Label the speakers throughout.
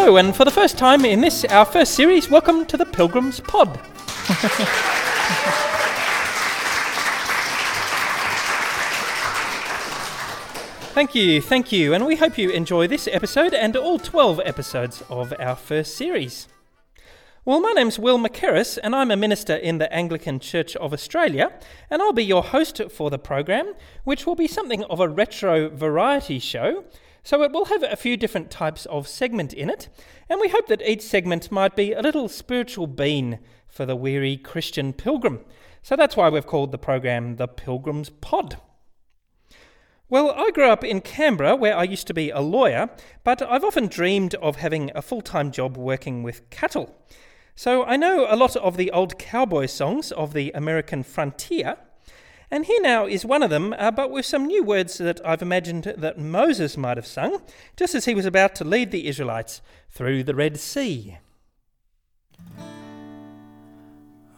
Speaker 1: Hello, and for the first time in this, our first series, welcome to the Pilgrims Pod. thank you, thank you, and we hope you enjoy this episode and all 12 episodes of our first series. Well, my name's Will McKerris, and I'm a minister in the Anglican Church of Australia, and I'll be your host for the program, which will be something of a retro variety show. So it will have a few different types of segment in it, and we hope that each segment might be a little spiritual bean for the weary Christian pilgrim. So that's why we've called the program the Pilgrim's Pod. Well, I grew up in Canberra where I used to be a lawyer, but I've often dreamed of having a full time job working with cattle. So I know a lot of the old cowboy songs of the American frontier, and here now is one of them, uh, but with some new words that I've imagined that Moses might have sung just as he was about to lead the Israelites through the Red Sea.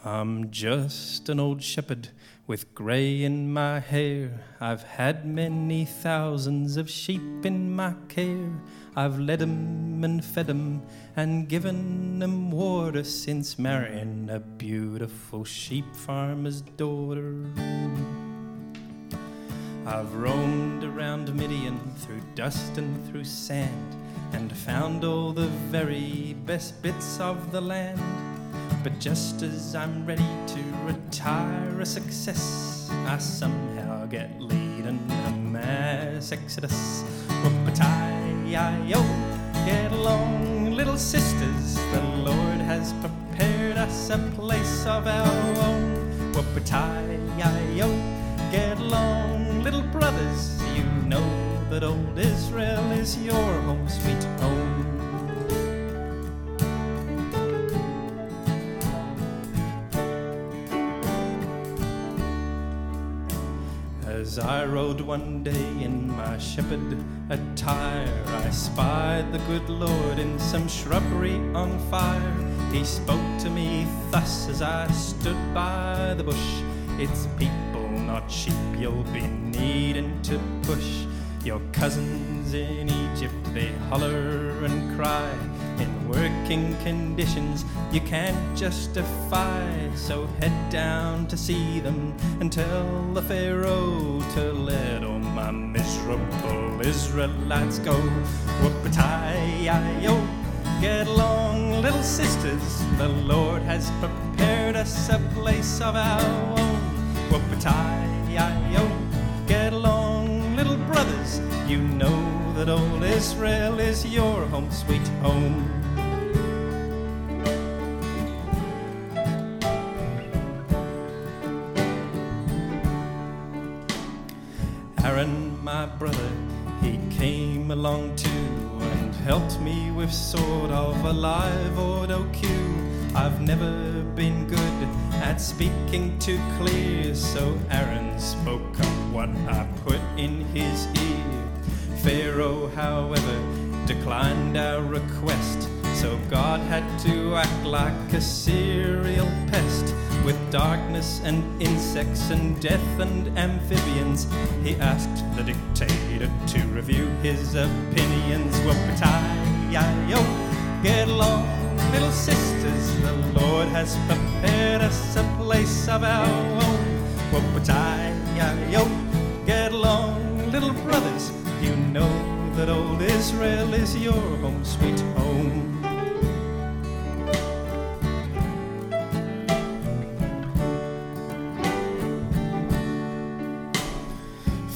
Speaker 2: I'm just an old shepherd with grey in my hair. I've had many thousands of sheep in my care. I've led 'em and fed 'em and given 'em water since marrying a beautiful sheep farmer's daughter. I've roamed around Midian through dust and through sand and found all the very best bits of the land. But just as I'm ready to retire a success, I somehow get lead in a mass exodus. Whoop-a-tie-I-O, get along, little sisters. The Lord has prepared us a place of our own. Whoop-a-tie-I-O, get along, little brothers. You know that old Israel is your home, sweet home. I rode one day in my shepherd attire, I spied the good Lord in some shrubbery on fire. He spoke to me thus as I stood by the bush. It's people, not sheep, you'll be needing to push. Your cousins in Egypt, they holler and cry. In working conditions you can't justify. So head down to see them and tell the Pharaoh to let all my miserable Israelites go. Whoop-a-tie-I-O, get along, little sisters. The Lord has prepared us a place of our own. Whoop-a-tie-I-O, get along, little brothers. You know that old Israel is your home, sweet home. Aaron, my brother, he came along too and helped me with sort of a live auto cue. I've never been good at speaking too clear, so Aaron spoke up what I put in his ear. Pharaoh, however, declined our request, so God had to act like a serial pest. With darkness and insects and death and amphibians, he asked the dictator to review his opinions. Whoop-a-tie-yo, get along, little sisters. The Lord has prepared us a place of our own. Whoop-a-tie-yo, get along, little brothers. You know that old Israel is your home, sweet home.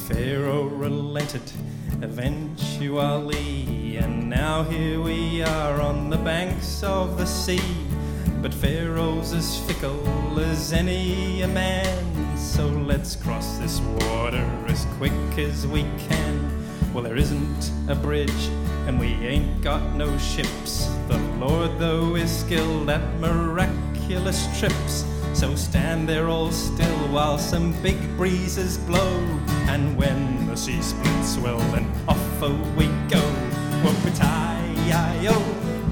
Speaker 2: Pharaoh relented eventually, and now here we are on the banks of the sea. But Pharaoh's as fickle as any a man, so let's cross this water as quick as we can. Well, there isn't a bridge, and we ain't got no ships. The Lord, though, is skilled at miraculous trips. So stand there all still while some big breezes blow. And when the sea splits, well, then off we go. Whoop-a-tie-I-O,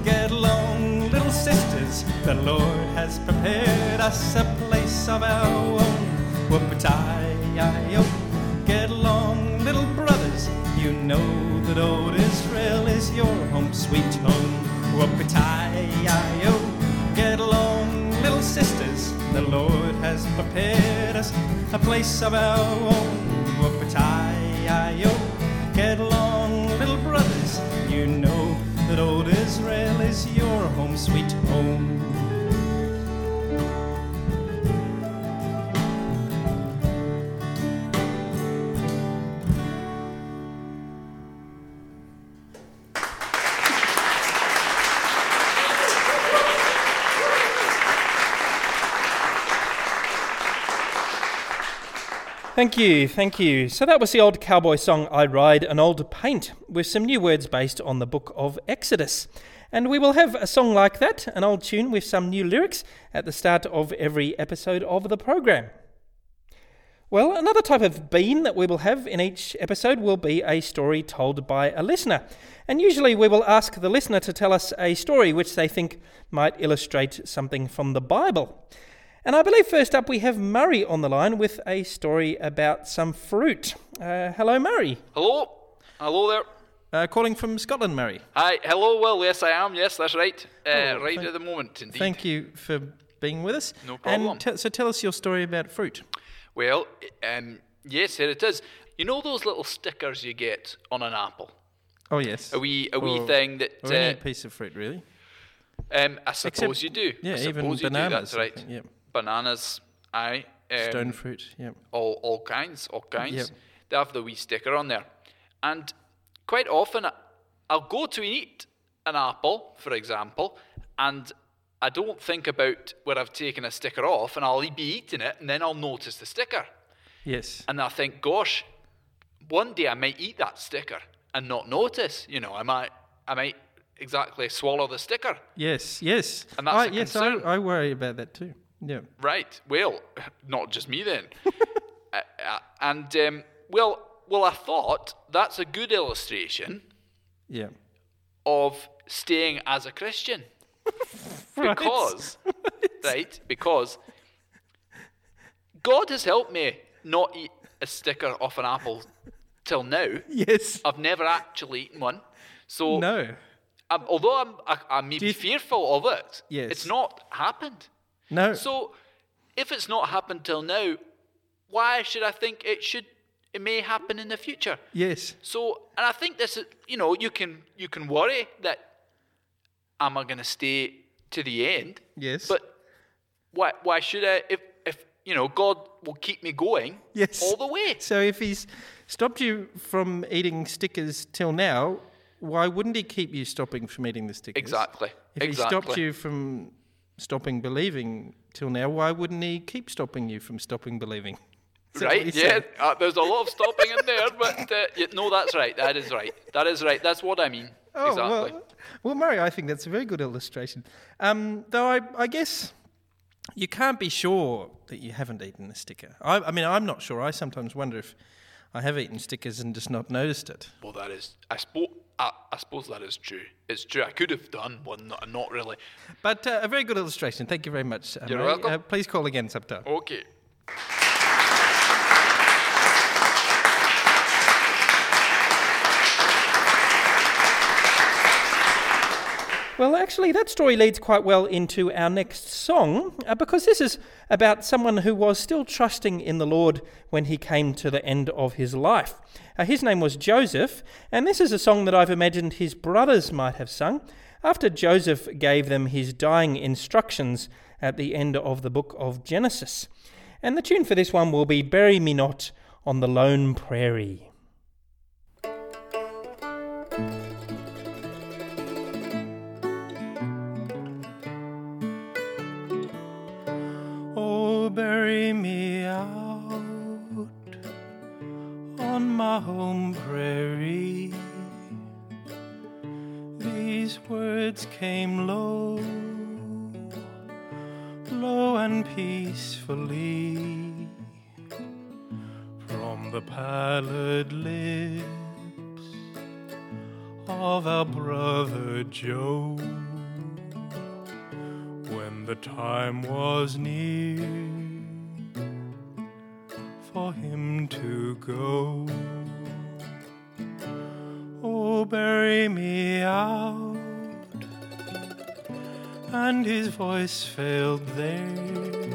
Speaker 2: get along, little sisters. The Lord has prepared us a place of our own. Whoop-a-tie-I-O, get along, little brothers. Know that old Israel is your home, sweet home.
Speaker 3: Whoopie-tie-yo. Get along, little sisters. The Lord has prepared us a place of our own. Whoopie-tie-yo. Get along, little brothers. You know that old Israel is your home, sweet home.
Speaker 2: Thank you, thank you. So that was the old cowboy song I Ride an Old Paint with some new words based on the book of Exodus. And we will have a song like that, an old tune with some new lyrics, at the start of every episode of the program. Well, another type of bean that we will have in each episode will be a story told by a listener. And usually we will ask the listener to tell us a story which they think might illustrate something from the Bible. And I believe first up we have Murray on the line with a story about some fruit. Uh, hello, Murray.
Speaker 4: Hello? Hello there.
Speaker 2: Uh, calling from Scotland, Murray.
Speaker 4: Hi, hello, Well, Yes, I am. Yes, that's right. Uh,
Speaker 2: Oh,
Speaker 4: right
Speaker 2: thank-
Speaker 4: at the moment, indeed.
Speaker 2: Thank you for being with us.
Speaker 4: No problem.
Speaker 2: And te- so tell us your story about fruit.
Speaker 4: Well, um, yes, here it is. You know those little stickers you get on an apple?
Speaker 2: Oh, yes.
Speaker 4: A wee, a wee
Speaker 2: Or-
Speaker 4: thing that.
Speaker 2: Or any
Speaker 4: Uh,
Speaker 2: piece of fruit, really.
Speaker 4: um, I suppose
Speaker 2: Except-
Speaker 4: you do.
Speaker 2: yeah,
Speaker 4: I
Speaker 2: even
Speaker 4: you
Speaker 2: bananas,
Speaker 4: do. That's right.
Speaker 2: think, yep.
Speaker 4: Bananas, aye. Um,
Speaker 2: Stone fruit, yeah.
Speaker 4: all, all kinds, all kinds.
Speaker 2: Yep.
Speaker 4: They have the wee sticker on there. And quite often, I'll go to eat an apple, for example, and I don't think about where I've taken a sticker off, and I'll be eating it, and then I'll notice the sticker.
Speaker 2: Yes.
Speaker 4: And I think, gosh, one day I might eat that sticker and not notice. You know, I might, I might exactly swallow the sticker.
Speaker 2: Yes, yes.
Speaker 4: And that's
Speaker 2: I,
Speaker 4: a
Speaker 2: yes, I. I worry about that too. Yeah.
Speaker 4: Right. Well, not just me then. uh, uh, and um, well, well, I thought that's a good illustration
Speaker 2: Yeah.
Speaker 4: of staying as a Christian
Speaker 2: Right.
Speaker 4: because, right? Because God has helped me not eat a sticker off an apple till now.
Speaker 2: Yes.
Speaker 4: I've never actually eaten one. So,
Speaker 2: No.
Speaker 4: um, although I'm, I, I may be fearful of it,
Speaker 2: Yes.
Speaker 4: it's not happened.
Speaker 2: No.
Speaker 4: So, if it's not happened till now, why should I think it should? It may happen in the future.
Speaker 2: yes.
Speaker 4: So, and I think this is, you know, you can you can worry that am I going to stay to the end?
Speaker 2: Yes.
Speaker 4: But why why should I? If if you know, God will keep me going
Speaker 2: Yes.
Speaker 4: all the way.
Speaker 2: So if he's stopped you from eating stickers till now, why wouldn't he keep you stopping from eating the stickers?
Speaker 4: Exactly.
Speaker 2: If
Speaker 4: exactly.
Speaker 2: he stopped you from stopping believing till now, why wouldn't he keep stopping you from stopping believing? Is that what
Speaker 4: Right? Yeah. Uh, there's a lot of stopping in there, but uh, yeah, no, that's right. That is right. That is right. That's what I mean.
Speaker 2: Oh,
Speaker 4: exactly.
Speaker 2: well, well, Murray, I think that's a very good illustration. Um, though I, I guess you can't be sure that you haven't eaten a sticker. I, I mean, I'm not sure. I sometimes wonder if I have eaten stickers and just not noticed it.
Speaker 4: Well, that is. I suppose. I, I suppose that is true. It's true. I could have done one, not, not really.
Speaker 2: But uh, a very good illustration. Thank you very much. uh,
Speaker 4: You're welcome.
Speaker 2: Uh, please call again sometime.
Speaker 4: Okay.
Speaker 2: Well, actually, that story leads quite well into our next song uh, because this is about someone who was still trusting in the Lord when he came to the end of his life. Uh, his name was Joseph, and this is a song that I've imagined his brothers might have sung after Joseph gave them his dying instructions at the end of the book of Genesis. And the tune for this one will be Bury Me Not on the Lone Prairie.
Speaker 3: Lips of our brother Joe when the time was near for him to go. Oh, bury me out and his voice failed there.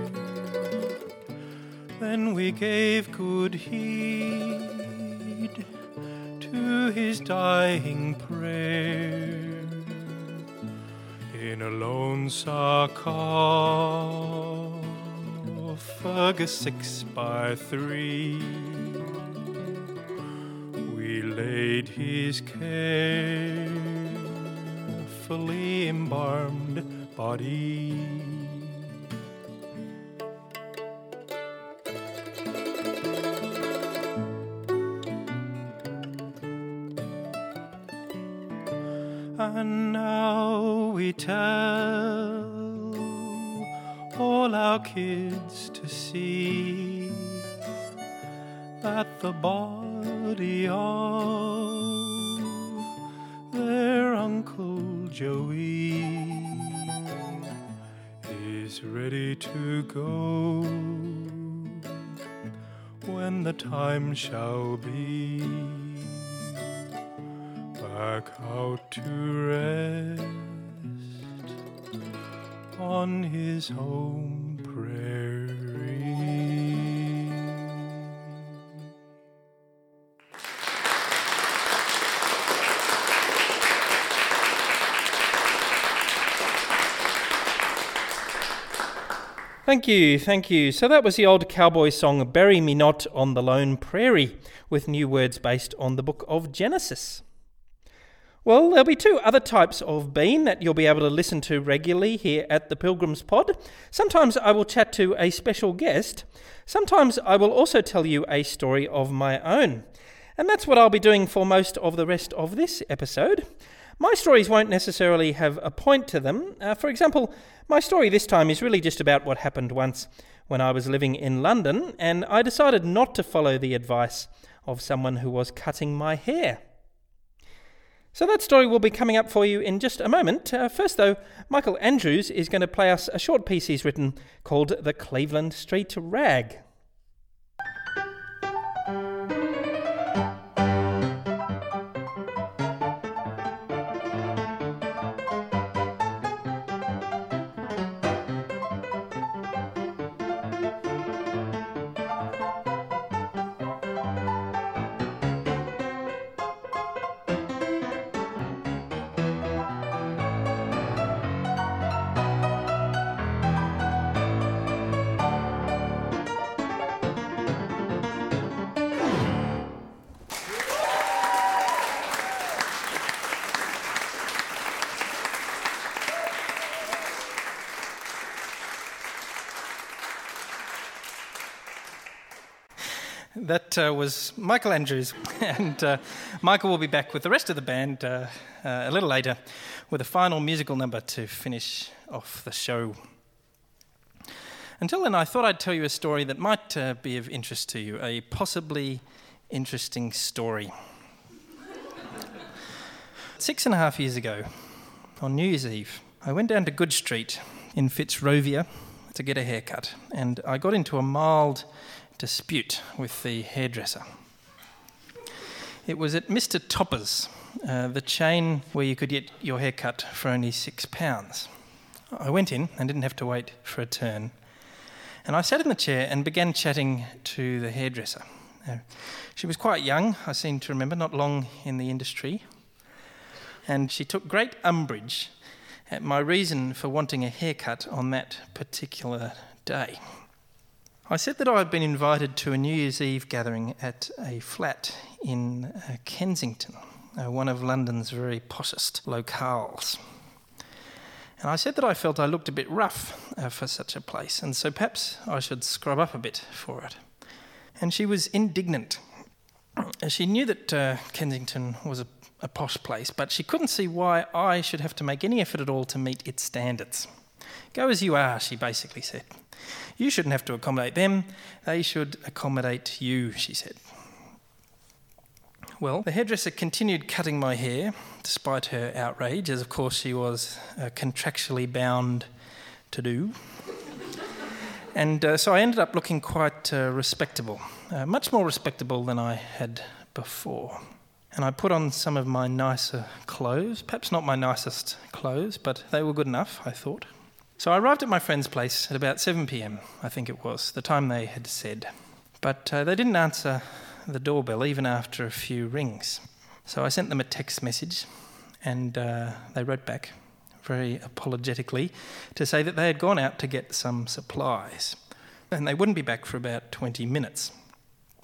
Speaker 3: Then we gave good heed to his dying prayer in a lone sarcophagus six by three. We laid his carefully embalmed body. The body of their Uncle Joey is ready to go when the time shall be back out to rest on his home prairie.
Speaker 2: Thank you, thank you. So that was the old cowboy song Bury Me Not on the Lone Prairie, with new words based on the book of Genesis. Well, there'll be two other types of bean that you'll be able to listen to regularly here at the Pilgrims Pod. Sometimes I will chat to a special guest. Sometimes I will also tell you a story of my own. And that's what I'll be doing for most of the rest of this episode. My stories won't necessarily have a point to them. Uh, for example, my story this time is really just about what happened once when I was living in London and I decided not to follow the advice of someone who was cutting my hair. So that story will be coming up for you in just a moment. Uh, first, though, Michael Andrews is going to play us a short piece he's written called The Cleveland Street Rag. That uh, was Michael Andrews, and uh, Michael will be back with the rest of the band uh, uh, a little later with a final musical number to finish off the show. Until then, I thought I'd tell you a story that might uh, be of interest to you, a possibly interesting story. Six and a half years ago, on New Year's Eve, I went down to Goodge Street in Fitzrovia to get a haircut, and I got into a mild dispute with the hairdresser. It was at Mr. Topper's, uh, the chain where you could get your hair cut for only six pounds. I went in and didn't have to wait for a turn. And I sat in the chair and began chatting to the hairdresser. Uh, she was quite young, I seem to remember, not long in the industry. And she took great umbrage at my reason for wanting a haircut on that particular day. I said that I had been invited to a New Year's Eve gathering at a flat in uh, Kensington, uh, one of London's very poshest locales. And I said that I felt I looked a bit rough uh, for such a place, and so perhaps I should scrub up a bit for it. And she was indignant. She knew that uh, Kensington was a, a posh place, but she couldn't see why I should have to make any effort at all to meet its standards. Go as you are, she basically said. You shouldn't have to accommodate them, they should accommodate you, she said. Well, the hairdresser continued cutting my hair, despite her outrage, as of course she was uh, contractually bound to do. And uh, so I ended up looking quite uh, respectable, uh, much more respectable than I had before. And I put on some of my nicer clothes, perhaps not my nicest clothes, but they were good enough, I thought. So I arrived at my friend's place at about 7 pm, I think it was, the time they had said. But uh, they didn't answer the doorbell even after a few rings. So I sent them a text message and uh, they wrote back very apologetically to say that they had gone out to get some supplies and they wouldn't be back for about 20 minutes.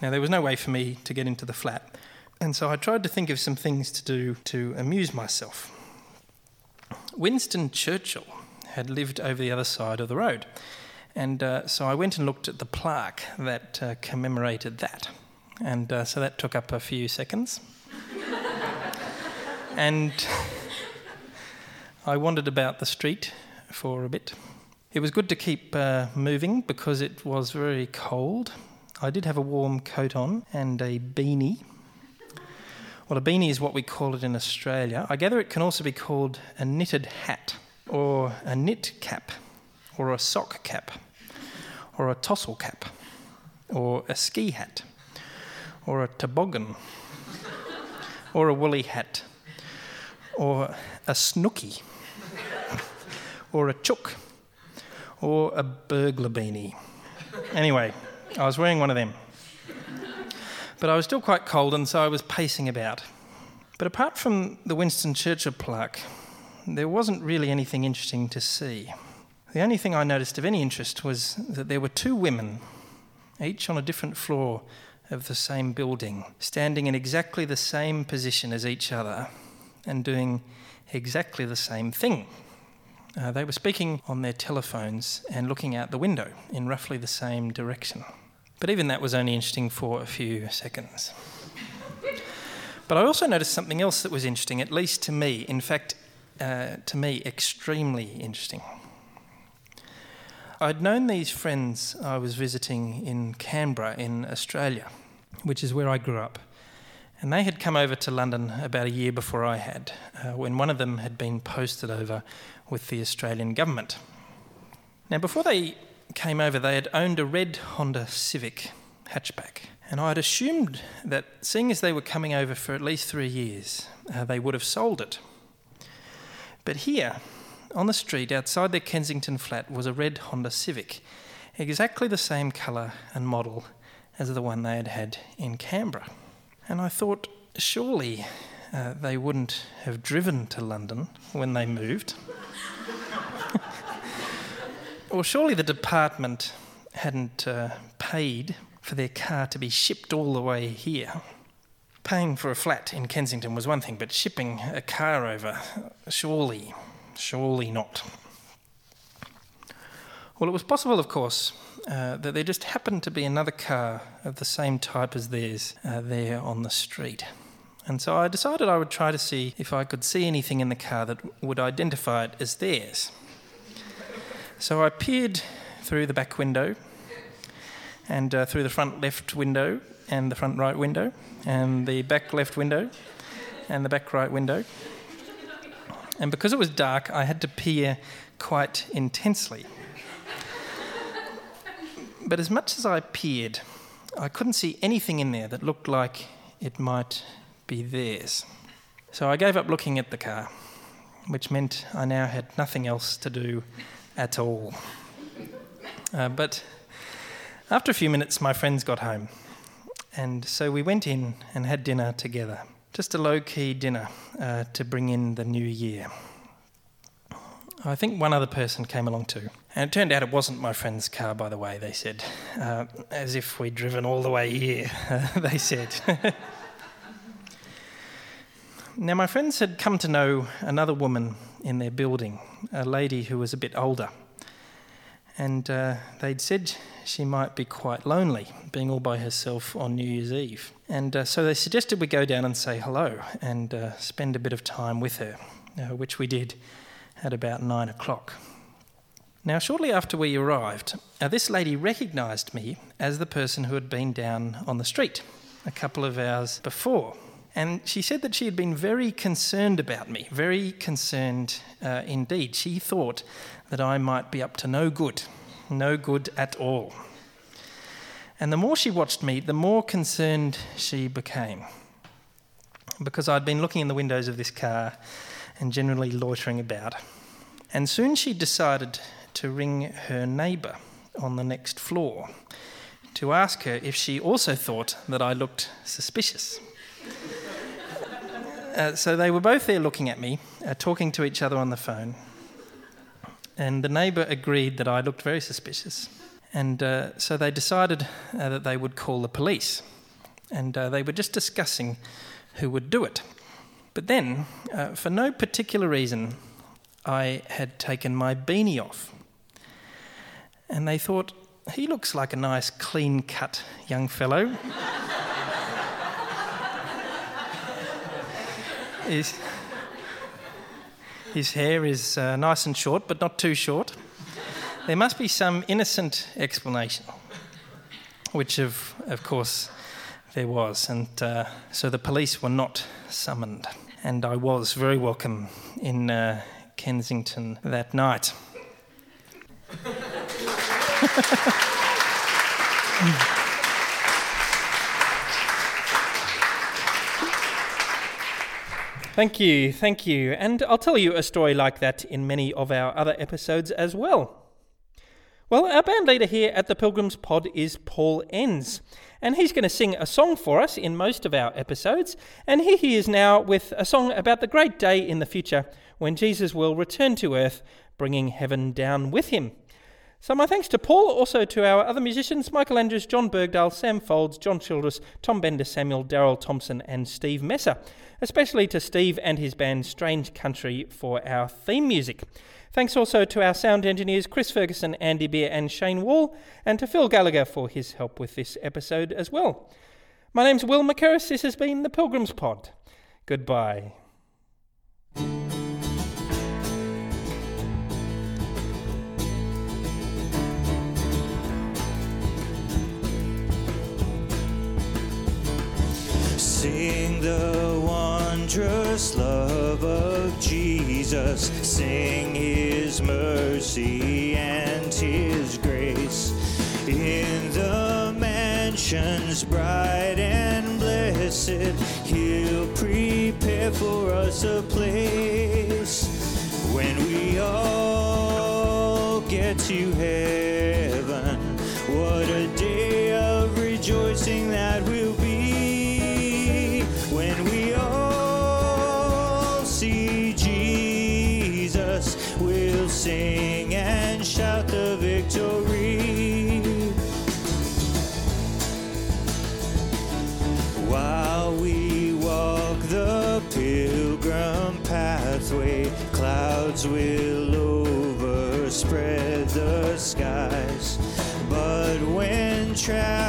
Speaker 2: Now, there was no way for me to get into the flat, and so I tried to think of some things to do to amuse myself. Winston Churchill had lived over the other side of the road, and uh, so I went and looked at the plaque that uh, commemorated that, and uh, so that took up a few seconds. and I wandered about the street for a bit. It was good to keep uh, moving because it was very cold. I did have a warm coat on and a beanie. Well, a beanie is what we call it in Australia. I gather it can also be called a knitted hat, or a knit cap, or a sock cap, or a tossle cap, or a ski hat, or a toboggan, or a woolly hat, or a snooky or a chook or a burglar beanie. Anyway, I was wearing one of them. But I was still quite cold and so I was pacing about. But apart from the Winston Churchill plaque, there wasn't really anything interesting to see. The only thing I noticed of any interest was that there were two women, each on a different floor of the same building, standing in exactly the same position as each other and doing exactly the same thing. Uh, they were speaking on their telephones and looking out the window in roughly the same direction. But even that was only interesting for a few seconds. but I also noticed something else that was interesting, at least to me, in fact, uh, to me, extremely interesting. I'd known these friends I was visiting in Canberra, in Australia, which is where I grew up. And they had come over to London about a year before I had, uh, when one of them had been posted over with the Australian government. Now, before they came over, they had owned a red Honda Civic hatchback. And I had assumed that, seeing as they were coming over for at least three years, uh, they would have sold it. But here, on the street outside their Kensington flat, was a red Honda Civic, exactly the same colour and model as the one they had had in Canberra. And I thought, surely uh, they wouldn't have driven to London when they moved. or surely the department hadn't uh, paid for their car to be shipped all the way here. Paying for a flat in Kensington was one thing, but shipping a car over, surely, surely not. Well, it was possible, of course, uh, that there just happened to be another car of the same type as theirs uh, there on the street. And so I decided I would try to see if I could see anything in the car that would identify it as theirs. So I peered through the back window and uh, through the front left window and the front right window and the back left window and the back right window. And because it was dark, I had to peer quite intensely. But as much as I peered, I couldn't see anything in there that looked like it might be theirs. So I gave up looking at the car, which meant I now had nothing else to do at all. Uh, but after a few minutes, my friends got home, and so we went in and had dinner together. Just a low key dinner uh, to bring in the new year. I think one other person came along too. And it turned out it wasn't my friend's car, by the way, they said. Uh, as if we'd driven all the way here, uh, they said. now, my friends had come to know another woman in their building, a lady who was a bit older. And uh, they'd said she might be quite lonely, being all by herself on New Year's Eve. And uh, so they suggested we go down and say hello and uh, spend a bit of time with her, uh, which we did at about nine o'clock. Now, shortly after we arrived, uh, this lady recognised me as the person who had been down on the street a couple of hours before. And she said that she had been very concerned about me, very concerned uh, indeed. She thought that I might be up to no good, no good at all. And the more she watched me, the more concerned she became. because I'd been looking in the windows of this car and generally loitering about. And soon she decided to ring her neighbour on the next floor to ask her if she also thought that I looked suspicious. uh, so they were both there looking at me, uh, talking to each other on the phone. And the neighbour agreed that I looked very suspicious. And uh, so they decided uh, that they would call the police. And uh, they were just discussing who would do it. But then, uh, for no particular reason, I had taken my beanie off. And they thought, he looks like a nice, clean cut young fellow. his hair is uh, nice and short, but not too short. There must be some innocent explanation, which, of, of course, there was. And uh, so the police were not summoned. And I was very welcome in uh, Kensington that night. Thank you, thank you. And I'll tell you a story like that in many of our other episodes as well. Well, our band leader here at the Pilgrims Pod is Paul Enns, and he's going to sing a song for us in most of our episodes. And here he is now with a song about the great day in the future when Jesus will return to earth, bringing heaven down with him. So, my thanks to Paul, also to our other musicians Michael Andrews, John Bergdahl, Sam Folds, John Childress, Tom Bender, Samuel, Daryl Thompson, and Steve Messer. Especially to Steve and his band Strange Country for our theme music. Thanks also to our sound engineers Chris Ferguson, Andy Beer, and Shane Wall, and to Phil Gallagher for his help with this episode as well. My name's Will McCarris. This has been the Pilgrims Pod. Goodbye.
Speaker 5: Sing the wondrous love of Jesus, sing his mercy and his grace. In the mansions bright and blessed, he'll prepare for us a place when we all get to heaven. Sing and shout the victory. While we walk the pilgrim pathway, clouds will overspread the skies. But when traveling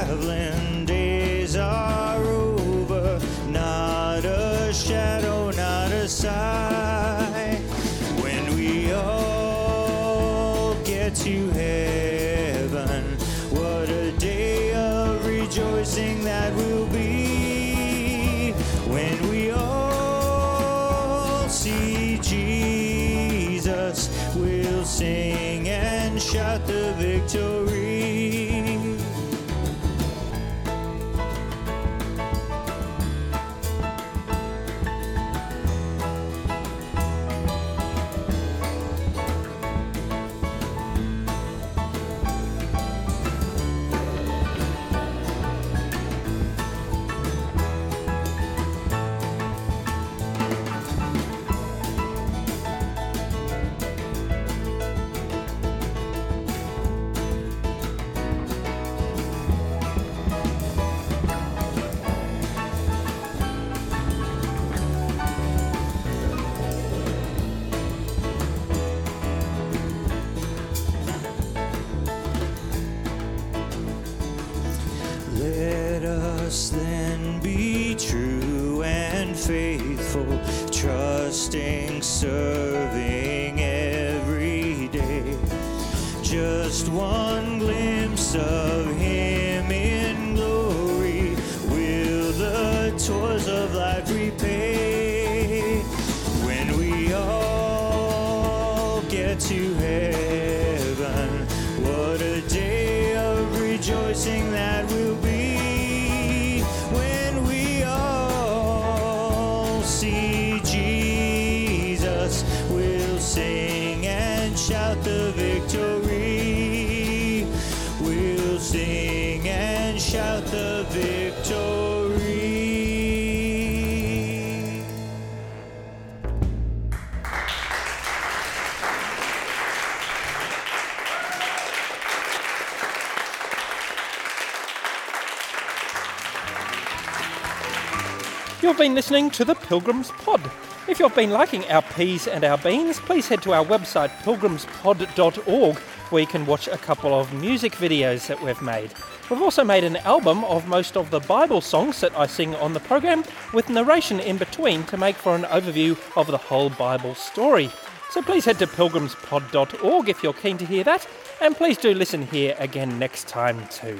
Speaker 5: sing and shout the victory. Us then be true and faithful, trusting, serving every day. Just one the victory.
Speaker 2: You've been listening to the Pilgrims Pod. If you've been liking our peas and our beans, please head to our website pilgrimspod.org where you can watch a couple of music videos that we've made. We've also made an album of most of the Bible songs that I sing on the program with narration in between to make for an overview of the whole Bible story. So please head to pilgrimspod.org if you're keen to hear that, and please do listen here again next time too.